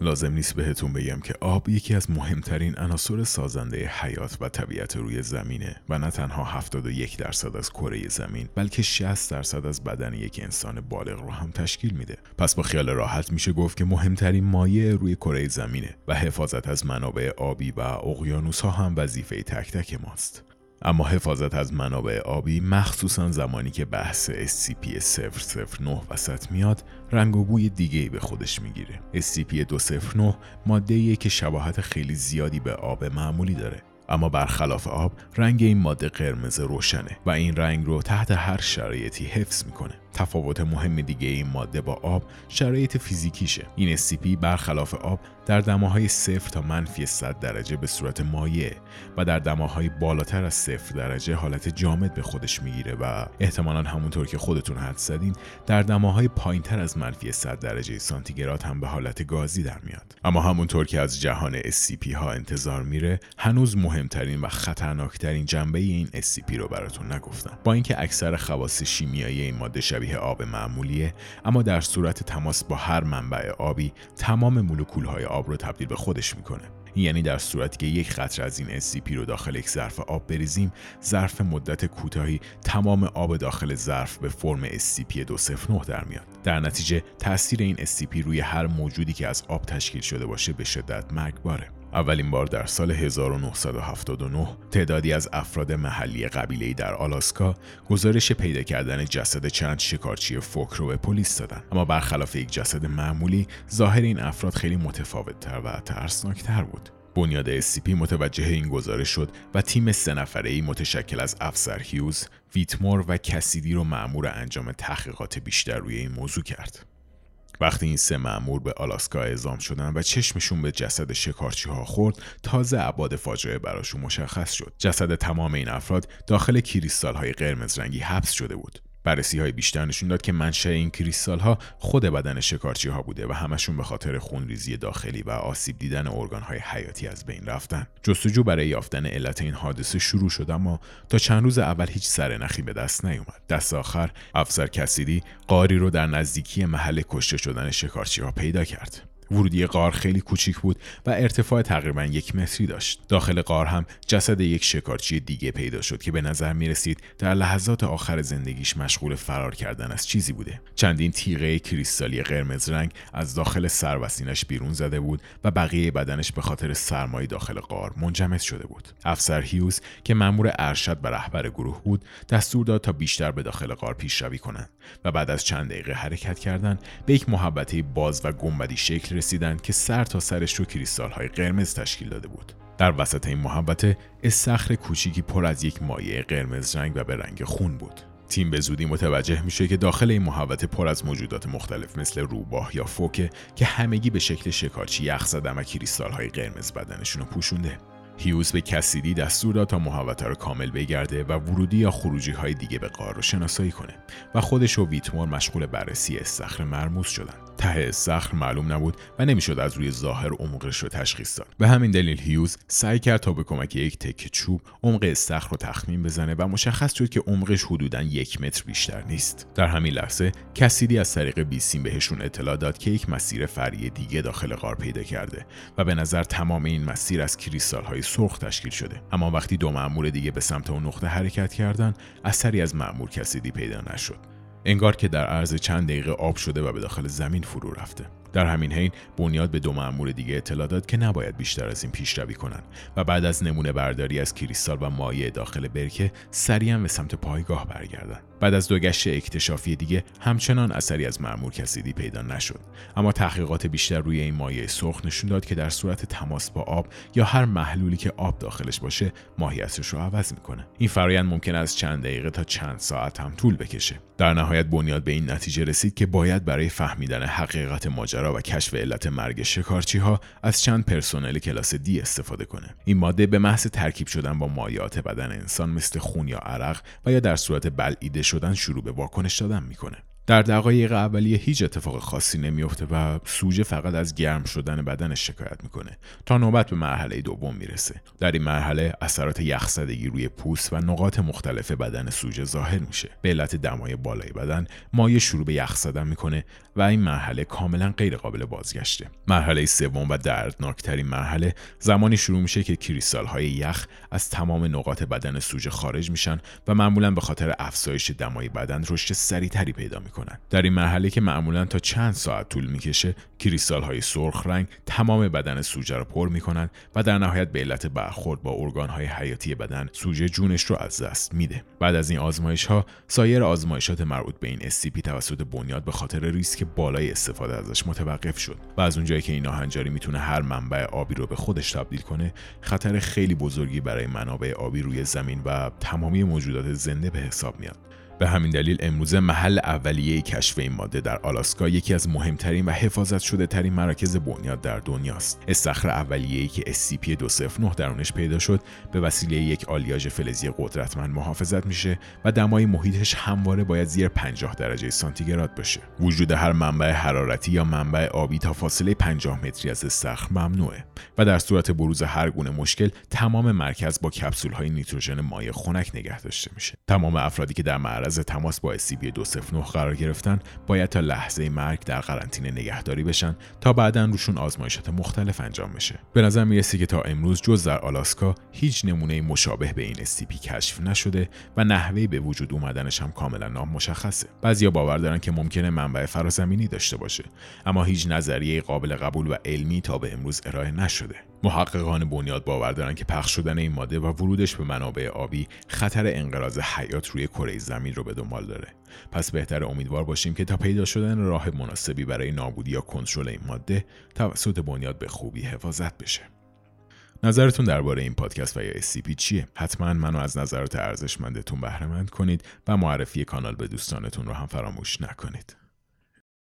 لازم نیست بهتون بگم که آب یکی از مهمترین عناصر سازنده حیات و طبیعت روی زمینه و نه تنها 71 درصد از کره زمین بلکه 60 درصد از بدن یک انسان بالغ رو هم تشکیل میده. پس با خیال راحت میشه گفت که مهمترین مایع روی کره زمینه و حفاظت از منابع آبی و اقیانوس ها هم وظیفه تک تک ماست. اما حفاظت از منابع آبی مخصوصا زمانی که بحث SCP-009 وسط میاد رنگ و بوی دیگه به خودش می‌گیره. SCP-209 ماده که شباهت خیلی زیادی به آب معمولی داره. اما برخلاف آب رنگ این ماده قرمز روشنه و این رنگ رو تحت هر شرایطی حفظ می‌کنه. تفاوت مهم دیگه این ماده با آب شرایط فیزیکیشه. این SCP برخلاف آب در دماهای صفر تا منفی 100 درجه به صورت مایع و در دماهای بالاتر از صفر درجه حالت جامد به خودش می‌گیره و احتمالا همونطور که خودتون حد زدین در دماهای پایینتر از منفی 100 درجه سانتیگراد هم به حالت گازی در میاد. اما همونطور که از جهان SCP ها انتظار میره هنوز مهمترین و خطرناکترین جنبه این SCP رو براتون نگفتم. با اینکه اکثر خواص شیمیایی این ماده شبیه آب معمولیه اما در صورت تماس با هر منبع آبی تمام مولکول های آب رو تبدیل به خودش می‌کنه. یعنی در صورتی که یک قطره از این SCP رو داخل یک ظرف آب بریزیم ظرف مدت کوتاهی تمام آب داخل ظرف به فرم SCP-209 در میاد. در نتیجه تاثیر این SCP روی هر موجودی که از آب تشکیل شده باشه به شدت مرگباره. اولین بار در سال 1979 تعدادی از افراد محلی قبیله‌ای در آلاسکا گزارش پیدا کردن جسد چند شکارچی فوک رو به پلیس دادن اما برخلاف یک جسد معمولی ظاهر این افراد خیلی متفاوتتر و ترسناکتر بود بنیاد SCP متوجه این گزارش شد و تیم سه نفره ای متشکل از افسر هیوز، ویتمور و کسیدی رو معمور انجام تحقیقات بیشتر روی این موضوع کرد. وقتی این سه مأمور به آلاسکا اعزام شدن و چشمشون به جسد شکارچی ها خورد تازه عباد فاجعه براشون مشخص شد. جسد تمام این افراد داخل کریستال های قرمز رنگی حبس شده بود. بررسی های بیشتر نشون داد که منشأ این کریستال ها خود بدن شکارچی ها بوده و همشون به خاطر خونریزی داخلی و آسیب دیدن ارگان های حیاتی از بین رفتن. جستجو برای یافتن علت این حادثه شروع شد اما تا چند روز اول هیچ سرنخی به دست نیومد. دست آخر افسر کسیدی قاری رو در نزدیکی محل کشته شدن شکارچی ها پیدا کرد. ورودی غار خیلی کوچیک بود و ارتفاع تقریبا یک متری داشت. داخل غار هم جسد یک شکارچی دیگه پیدا شد که به نظر می رسید در لحظات آخر زندگیش مشغول فرار کردن از چیزی بوده. چندین تیغه کریستالی قرمز رنگ از داخل سر و سینش بیرون زده بود و بقیه بدنش به خاطر سرمایه داخل غار منجمد شده بود. افسر هیوز که مأمور ارشد و رهبر گروه بود دستور داد تا بیشتر به داخل غار پیشروی کنند و بعد از چند دقیقه حرکت کردن به یک محبته باز و گنبدی شکل رسیدند که سر تا سرش رو کریستال های قرمز تشکیل داده بود. در وسط این محبته استخر کوچیکی پر از یک مایع قرمز رنگ و به رنگ خون بود. تیم به زودی متوجه میشه که داخل این محوطه پر از موجودات مختلف مثل روباه یا فوکه که همگی به شکل شکارچی یخ زدن و کریستال های قرمز بدنشون رو پوشونده. هیوز به کسیدی دستور داد تا محوطه رو کامل بگرده و ورودی یا خروجی های دیگه به قار رو شناسایی کنه و خودش و ویتمور مشغول بررسی استخر مرموز شدن ته استخر معلوم نبود و نمی‌شد از روی ظاهر عمقش رو تشخیص داد. به همین دلیل هیوز سعی کرد تا به کمک یک تکه چوب عمق استخر رو تخمین بزنه و مشخص شد که عمقش حدودا یک متر بیشتر نیست. در همین لحظه کسیدی از طریق بیسیم بهشون اطلاع داد که یک مسیر فرعی دیگه داخل غار پیدا کرده و به نظر تمام این مسیر از کریستال های سرخ تشکیل شده. اما وقتی دو مأمور دیگه به سمت اون نقطه حرکت کردن اثری از مأمور کسیدی پیدا نشد. انگار که در عرض چند دقیقه آب شده و به داخل زمین فرو رفته. در همین حین بنیاد به دو مأمور دیگه اطلاع داد که نباید بیشتر از این پیشروی کنند و بعد از نمونه برداری از کریستال و مایع داخل برکه سریعا به سمت پایگاه برگردند. بعد از دو گشت اکتشافی دیگه همچنان اثری از مأمور کسیدی پیدا نشد. اما تحقیقات بیشتر روی این مایع سرخ نشون داد که در صورت تماس با آب یا هر محلولی که آب داخلش باشه ماهیتش رو عوض می‌کنه. این فرایند ممکن از چند دقیقه تا چند ساعت هم طول بکشه. در نهایت بنیاد به این نتیجه رسید که باید برای فهمیدن حقیقت ماجرا و کشف علت مرگ شکارچی ها از چند پرسنل کلاس دی استفاده کنه. این ماده به محض ترکیب شدن با مایعات بدن انسان مثل خون یا عرق و یا در صورت بلعیده شدن شروع به واکنش دادن می‌کنه. در دقایق اولیه هیچ اتفاق خاصی نمیفته و سوژه فقط از گرم شدن بدنش شکایت می‌کنه تا نوبت به مرحله دوم می‌رسه. در این مرحله اثرات یخزدگی روی پوست و نقاط مختلف بدن سوژه ظاهر میشه. به علت دمای بالای بدن مایع شروع به یخ زدن می‌کنه و این مرحله کاملا غیر قابل بازگشته. مرحله سوم و دردناکترین مرحله زمانی شروع میشه که کریستال های یخ از تمام نقاط بدن سوژه خارج میشن و معمولا به خاطر افزایش دمای بدن رشد سریعتری پیدا می‌کنن. در این مرحله که معمولا تا چند ساعت طول می‌کشه کریستال های سرخ رنگ تمام بدن سوژه رو پر می‌کنن و در نهایت به علت برخورد با ارگان های حیاتی بدن سوژه جونش رو از دست میده. بعد از این آزمایش ها سایر آزمایشات مربوط به این SCP توسط بنیاد به خاطر ریسک بالای استفاده ازش متوقف شد و از اونجایی که این ناهنجاری می‌تونه هر منبع آبی رو به خودش تبدیل کنه خطر خیلی بزرگی برای منابع آبی روی زمین و تمامی موجودات زنده به حساب میاد. به همین دلیل امروزه محل اولیه کشف این ماده در آلاسکا یکی از مهمترین و حفاظت شده ترین مراکز بنیاد در دنیاست. استخر اولیه‌ای که SCP-209 درونش پیدا شد به وسیله یک آلیاژ فلزی قدرتمند محافظت میشه و دمای محیطش همواره باید زیر 50 درجه سانتیگراد باشه. وجود هر منبع حرارتی یا منبع آبی تا فاصله 50 متری از استخر ممنوعه و در صورت بروز هر گونه مشکل تمام مرکز با کپسول های نیتروژن مایع خنک نگه داشته میشه. تمام افرادی که در معرض تماس با SCP-209 قرار گرفتن باید تا لحظه مرگ در قرنطینه نگهداری بشن تا بعدا روشون آزمایشات مختلف انجام بشه. به نظر می‌رسه که تا امروز جز در آلاسکا هیچ نمونه مشابه به این SCP کشف نشده و نحوه به وجود اومدنش هم کاملا نامشخصه. بعضیا باور دارن که ممکنه منبع فرازمینی داشته باشه اما هیچ نظریه قابل قبول و علمی تا به امروز ارائه نشده. محققان بنیاد باور دارند که پخش شدن این ماده و ورودش به منابع آبی خطر انقراض حیات روی کره زمین رو به دنبال داره پس بهتر امیدوار باشیم که تا پیدا شدن راه مناسبی برای نابودی یا کنترل این ماده توسط بنیاد به خوبی حفاظت بشه نظرتون درباره این پادکست و یا SCP چیه؟ حتما منو از نظرات ارزشمندتون بهره کنید و معرفی کانال به دوستانتون رو هم فراموش نکنید.